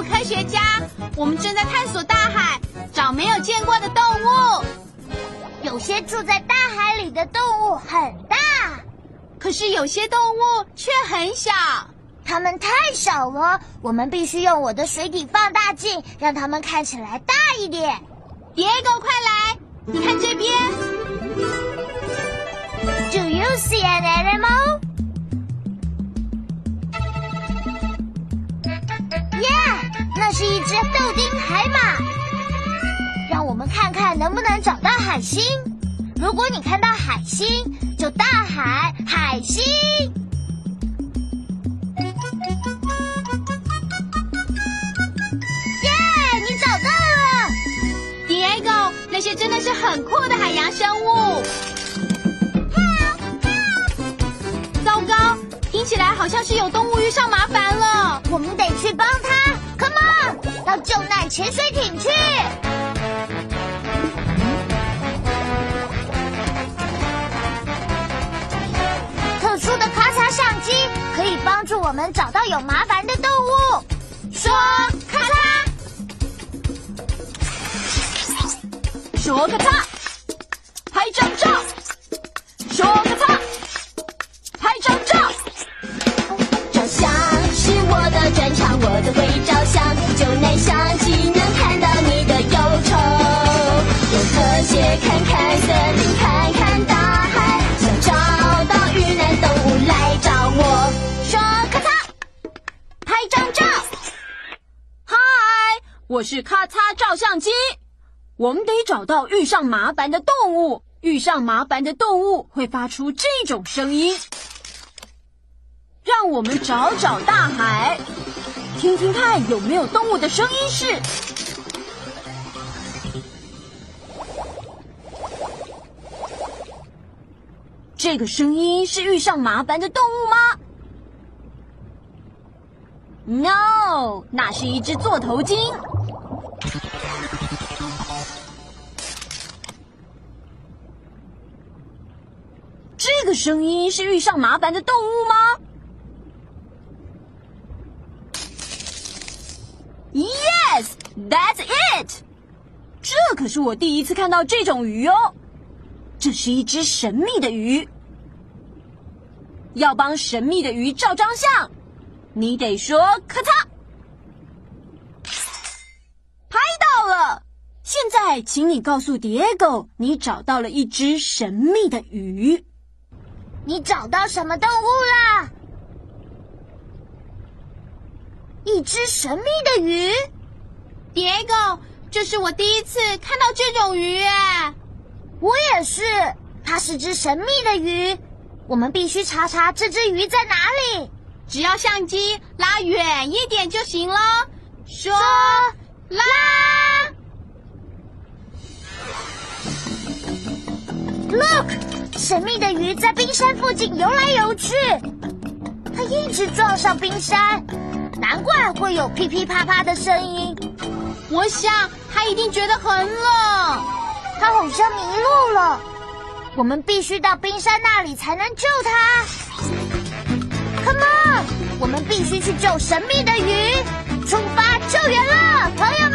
物科学家，我们正在探索大海，找没有见过的动物。有些住在大海里的动物很大，可是有些动物却很小。它们太小了，我们必须用我的水底放大镜让它们看起来大一点。Diego，快来，你看这边，Do you see an animal? 那是一只豆丁海马。让我们看看能不能找到海星。如果你看到海星，就大喊海星。耶，你找到了！Diego，那些真的是很酷的海洋生物。糟糕，听起来好像是有动物遇上麻烦了。我们得去帮他，Come on，到救难潜水艇去。特殊的咔嚓相机可以帮助我们找到有麻烦的动物。说咔嚓，说咔嚓，我是咔嚓照相机。我们得找到遇上麻烦的动物，遇上麻烦的动物会发出这种声音。让我们找找大海，听听看有没有动物的声音是。这个声音是遇上麻烦的动物吗？No，那是一只座头鲸。这个声音是遇上麻烦的动物吗？Yes，that's it。这可是我第一次看到这种鱼哦。这是一只神秘的鱼。要帮神秘的鱼照张相，你得说咔嚓，拍到了。现在，请你告诉 Diego，你找到了一只神秘的鱼。你找到什么动物啦？一只神秘的鱼。Diego，这是我第一次看到这种鱼哎。我也是，它是只神秘的鱼。我们必须查查这只鱼在哪里。只要相机拉远一点就行了。说拉，Look，神秘的鱼在冰山附近游来游去，它一直撞上冰山，难怪会有噼噼啪啪的声音。我想它一定觉得很冷。它好像迷路了，我们必须到冰山那里才能救它。Come on，我们必须去救神秘的鱼，出发救援了，朋友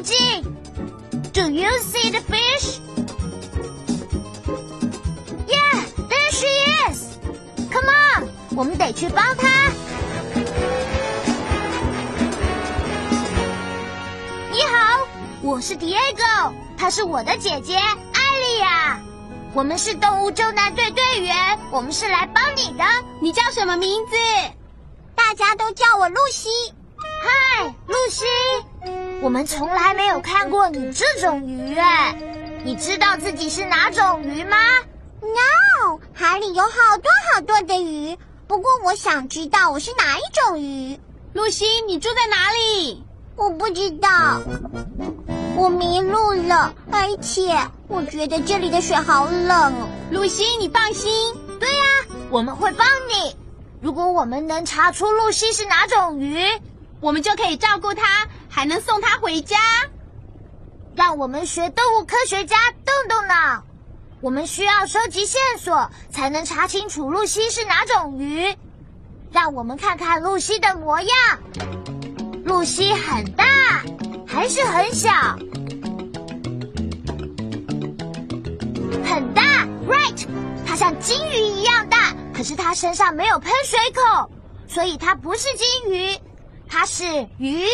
近。Do you see the fish? Yeah, there she is. Come on，我们得去帮她。你好，我是 Diego，她是我的姐姐艾莉亚。我们是动物救难队队员，我们是来帮你的。你叫什么名字？大家都叫我露西。嗨，露西，我们从来没有看过你这种鱼哎。你知道自己是哪种鱼吗？No，海里有好多好多的鱼，不过我想知道我是哪一种鱼。露西，你住在哪里？我不知道，我迷路了，而且我觉得这里的水好冷。露西，你放心，对呀，我们会帮你。如果我们能查出露西是哪种鱼，我们就可以照顾它，还能送它回家。让我们学动物科学家动动脑。我们需要收集线索，才能查清楚露西是哪种鱼。让我们看看露西的模样。露西很大，还是很小？很大，right？它像金鱼一样大。可是它身上没有喷水口，所以它不是金鱼，它是鱼。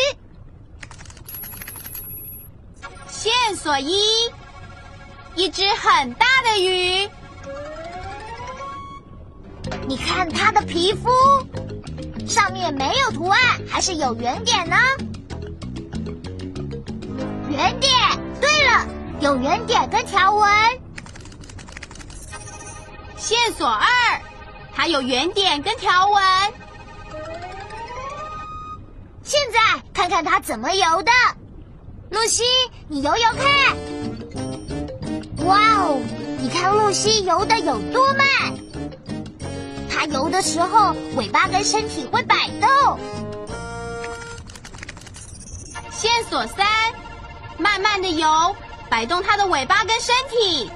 线索一：一只很大的鱼。你看它的皮肤，上面没有图案，还是有圆点呢？圆点。对了，有圆点跟条纹。线索二。它有圆点跟条纹。现在看看它怎么游的，露西，你游游看。哇哦，你看露西游的有多慢！它游的时候，尾巴跟身体会摆动。线索三，慢慢的游，摆动它的尾巴跟身体。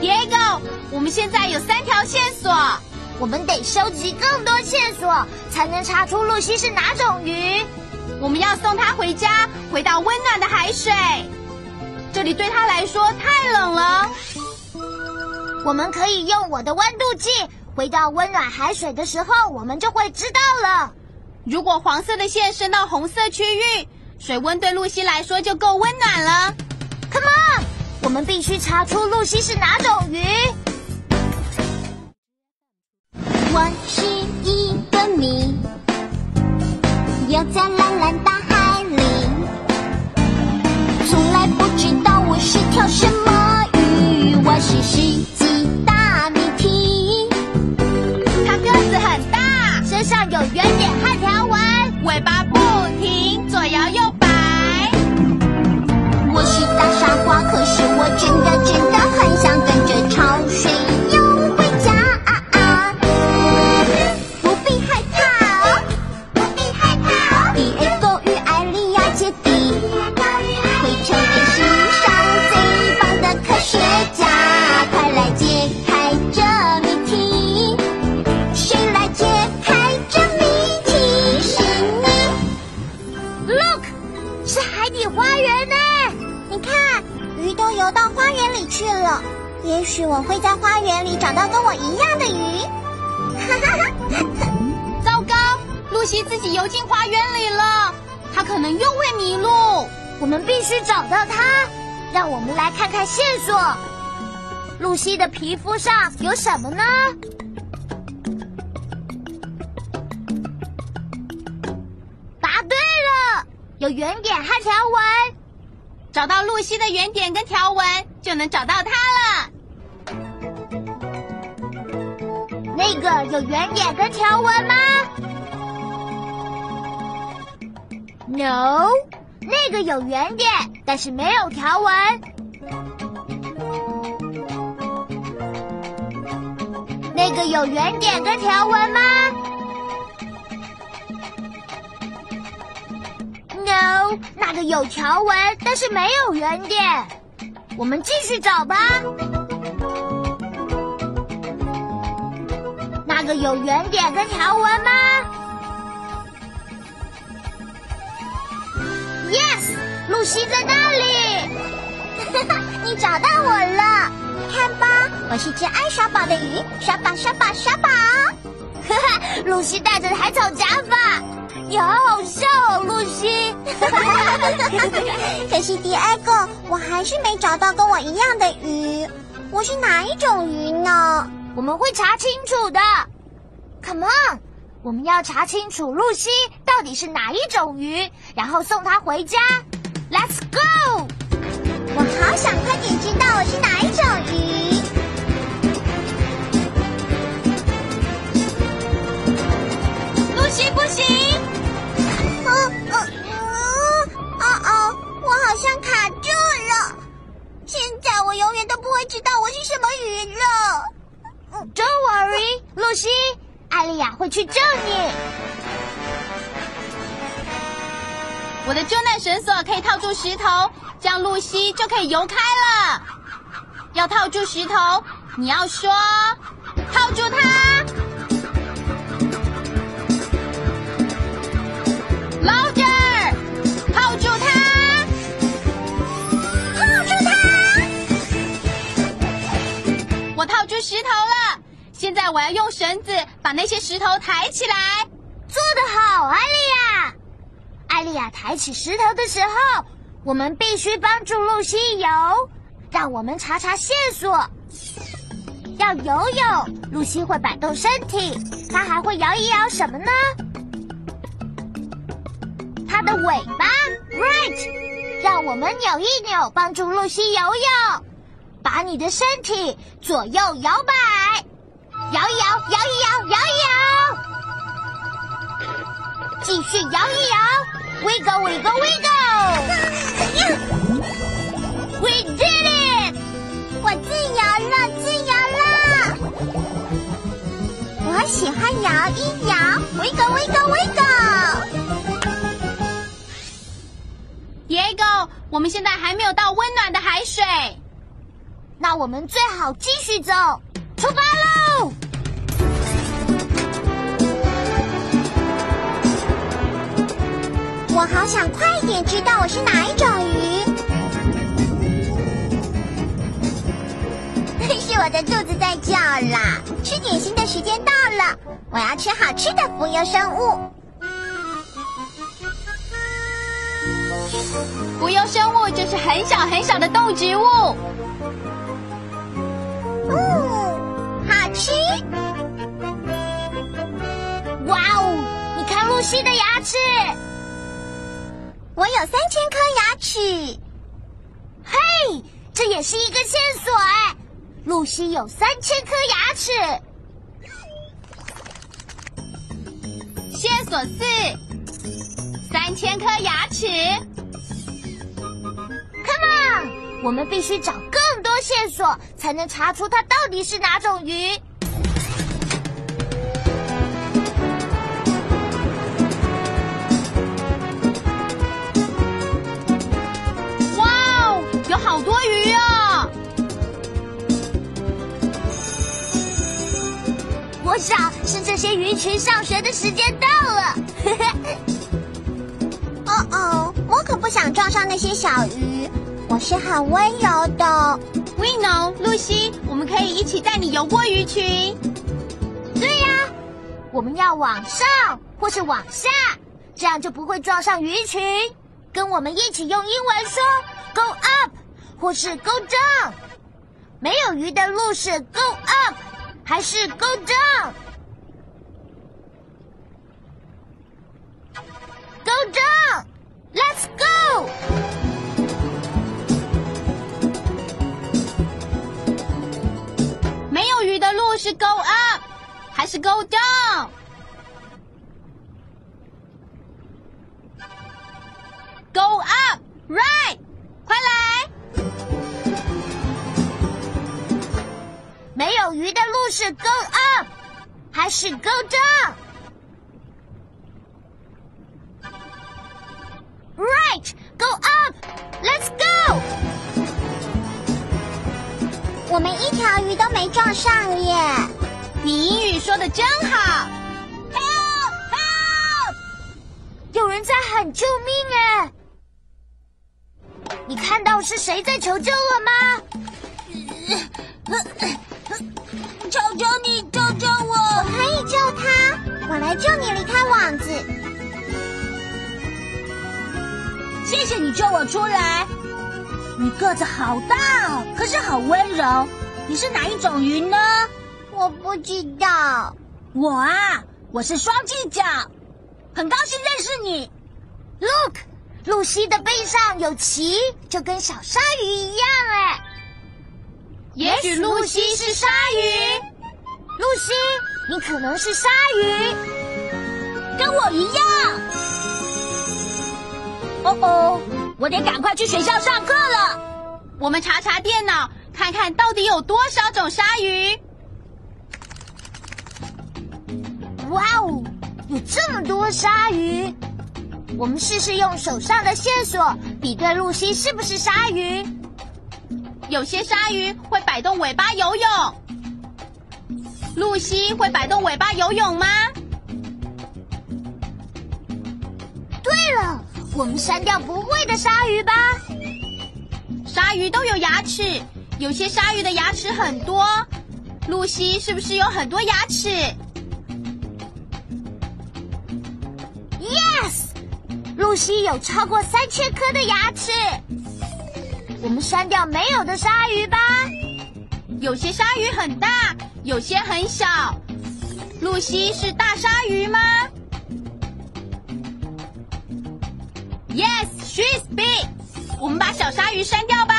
Diego，我们现在有三条线索，我们得收集更多线索，才能查出露西是哪种鱼。我们要送它回家，回到温暖的海水。这里对它来说太冷了。我们可以用我的温度计，回到温暖海水的时候，我们就会知道了。如果黄色的线伸到红色区域，水温对露西来说就够温暖了。Come on！我们必须查出露西是哪种鱼。上有缘我会在花园里找到跟我一样的鱼。糟糕，露西自己游进花园里了，她可能又会迷路。我们必须找到她。让我们来看看线索。露西的皮肤上有什么呢？答对了，有圆点和条纹。找到露西的圆点跟条纹，就能找到她了。那个有圆点跟条纹吗？No，那个有圆点，但是没有条纹。那个有圆点跟条纹吗？No，那个有条纹，但是没有圆点。我们继续找吧。个有圆点跟条纹吗？Yes，露西在那里。你找到我了，看吧，我是只爱耍宝的鱼，耍宝耍宝耍宝。哈哈，露西戴着海草假发，你好好笑哦，露西。可是第二个，我还是没找到跟我一样的鱼。我是哪一种鱼呢？我们会查清楚的。Come on，我们要查清楚露西到底是哪一种鱼，然后送她回家。Let's go！我好想快点知道我是哪一种鱼。露西不行，嗯嗯嗯，哦哦，我好像卡住了。现在我永远都不会知道我是什么鱼了。Don't worry，露西，艾丽亚会去救你。我的救难绳索可以套住石头，这样露西就可以游开了。要套住石头，你要说套住它。捞着儿，套住它。套住它！我套住石头了，现在我要用绳子把那些石头抬起来。做得好，艾丽亚。艾丽亚抬起石头的时候，我们必须帮助露西游。让我们查查线索。要游泳，露西会摆动身体，她还会摇一摇什么呢？它的尾巴，right。让我们扭一扭，帮助露西游泳。把你的身体左右摇摆，摇一摇，摇一摇，摇一摇。继续摇一摇，wiggle wiggle wiggle。We did it！我自由了，自由了！我喜欢摇一摇，wiggle wiggle wiggle。Diego，我们现在还没有到温暖的海水。那我们最好继续走，出发喽！我好想快点知道我是哪一种鱼。是我的肚子在叫啦！吃点心的时间到了，我要吃好吃的浮游生物。浮游生物就是很小很小的动植物。嗯，好吃。哇哦，你看露西的牙齿，我有三千颗牙齿。嘿，这也是一个线索哎。露西有三千颗牙齿。线索四，三千颗牙齿。Come on，我们必须找更多线索，才能查出它到底是哪种鱼。好多鱼哦！我想是这些鱼群上学的时间到了。哦哦，我可不想撞上那些小鱼。我是很温柔的。Wino，露西，我们可以一起带你游过鱼群。对呀、我们要往上或是往下，这样就不会撞上鱼群。跟我们一起用英文说 “go up” 或是 “go down”。没有鱼的路是 “go up” 还是 “go down”？Go down! Let's go! 没有鱼的路是 go up 还是 go down？是 go up 还是 go down? Right, go up. Let's go. 我们一条鱼都没撞上耶！你英语说的真好。Help! Help! 有人在喊救命哎！你看到是谁在求救了吗？求求你救救我！我可以救他，我来救你离开网子。谢谢你救我出来。你个子好大哦，可是好温柔。你是哪一种鱼呢？我不知道。我啊，我是双髻角，很高兴认识你。Look，露西的背上有鳍，就跟小鲨鱼一样哎。也许露西是鲨鱼。露西，你可能是鲨鱼，跟我一样。哦哦，我得赶快去学校上课了。我们查查电脑，看看到底有多少种鲨鱼。哇哦，有这么多鲨鱼！我们试试用手上的线索比对露西是不是鲨鱼。有些鲨鱼会摆动尾巴游泳，露西会摆动尾巴游泳吗？对了，我们删掉不会的鲨鱼吧。鲨鱼都有牙齿，有些鲨鱼的牙齿很多。露西是不是有很多牙齿？Yes，露西有超过三千颗的牙齿。我们删掉没有的鲨鱼吧。有些鲨鱼很大，有些很小。露西是大鲨鱼吗？Yes, she is big。我们把小鲨鱼删掉吧。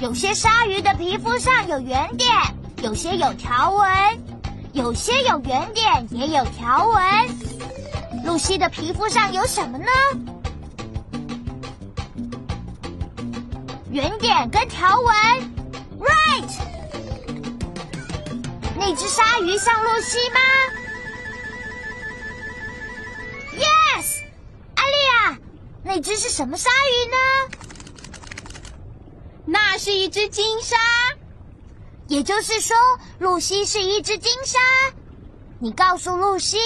有些鲨鱼的皮肤上有圆点，有些有条纹，有些有圆点也有条纹。露西的皮肤上有什么呢？圆点跟条纹，right。那只鲨鱼像露西吗？Yes，艾丽亚，那只是什么鲨鱼呢？那是一只金鲨。也就是说，露西是一只金鲨。你告诉露西，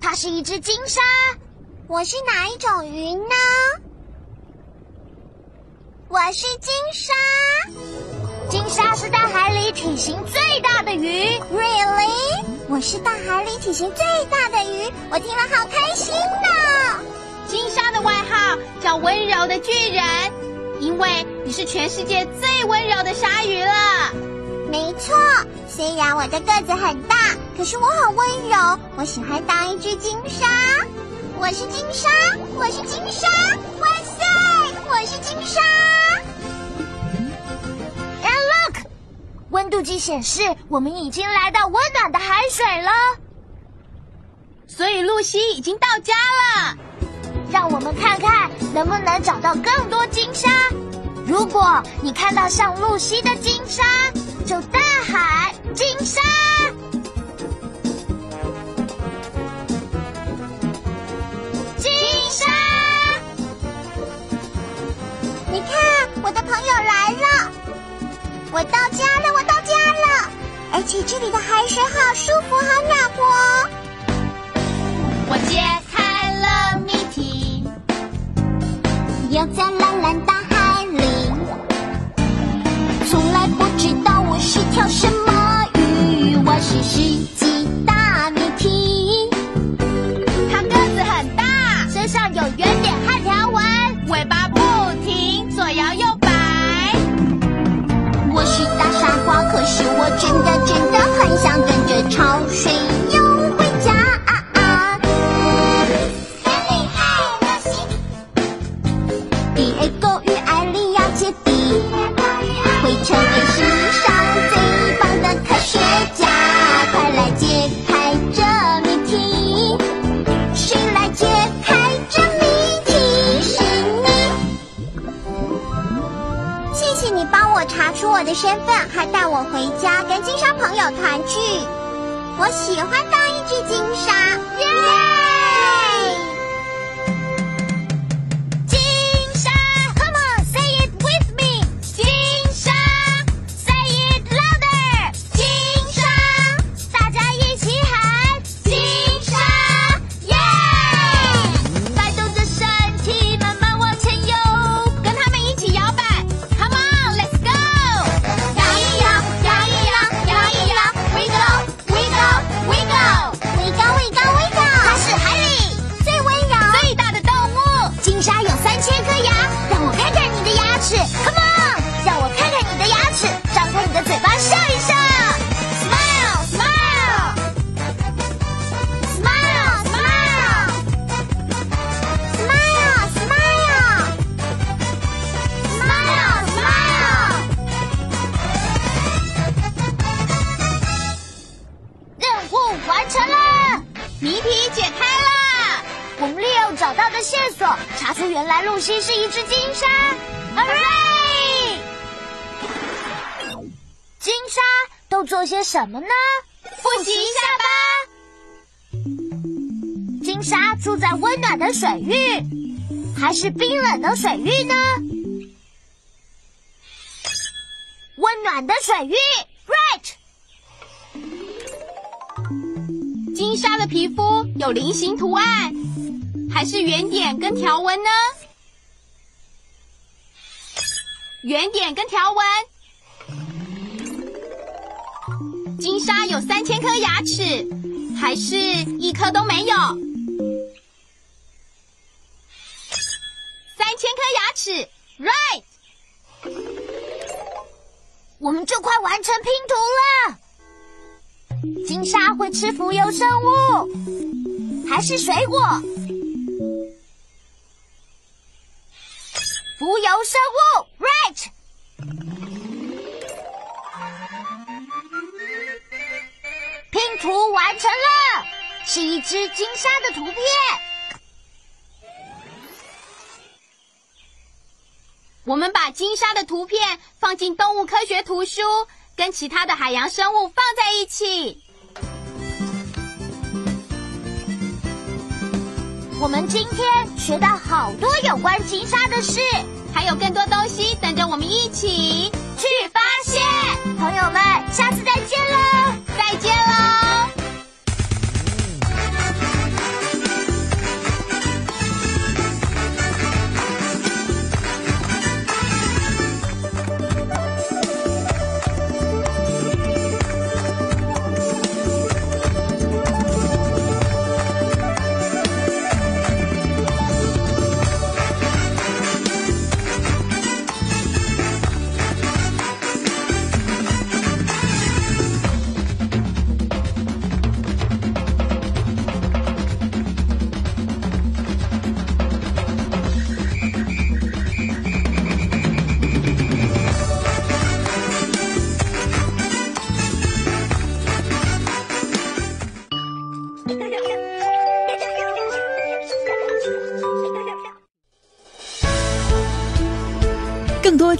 它是一只金鲨。我是哪一种鱼呢？我是金鲨。金鲨是大海里体型最大的鱼。Really？我是大海里体型最大的鱼，我听了好开心呢。金鲨的外号叫温柔的巨人，因为你是全世界最温柔的鲨鱼了。没错，虽然我的个子很大，可是我很温柔。我喜欢当一只金鲨。我是金鲨，我是金鲨，哇塞，我是金鲨。温度计显示我们已经来到温暖的海水了。所以露西已经到家了。让我们看看能不能找到更多金鲨。如果你看到像露西的金鲨，就大喊“金鲨”。金鲨，你看，我的朋友来了，我到家了，我到家了，而且这里的海水好舒服，好暖和。我解开了谜题，游在蓝蓝大海里，从来不知道我是条什么我喜欢当一只金鲨，原来露西是一只金鲨，Hooray！金鲨都做些什么呢？复习一下吧。金鲨住在温暖的水域，还是冰冷的水域呢？温暖的水域，right。金鲨的皮肤有菱形图案，还是圆点跟条纹呢？圆点跟条纹。金鲨有三千颗牙齿，还是一颗都没有？三千颗牙齿，right。我们就快完成拼图了。金鲨会吃浮游生物，还是水果？浮游生物，right。拼图完成了，是一只金鲨的图片。我们把金鲨的图片放进动物科学图书，跟其他的海洋生物放在一起。我们今天学到好多有关金鲨的事，还有更多东西等着我们一起去发现。朋友们，下次！再见喽！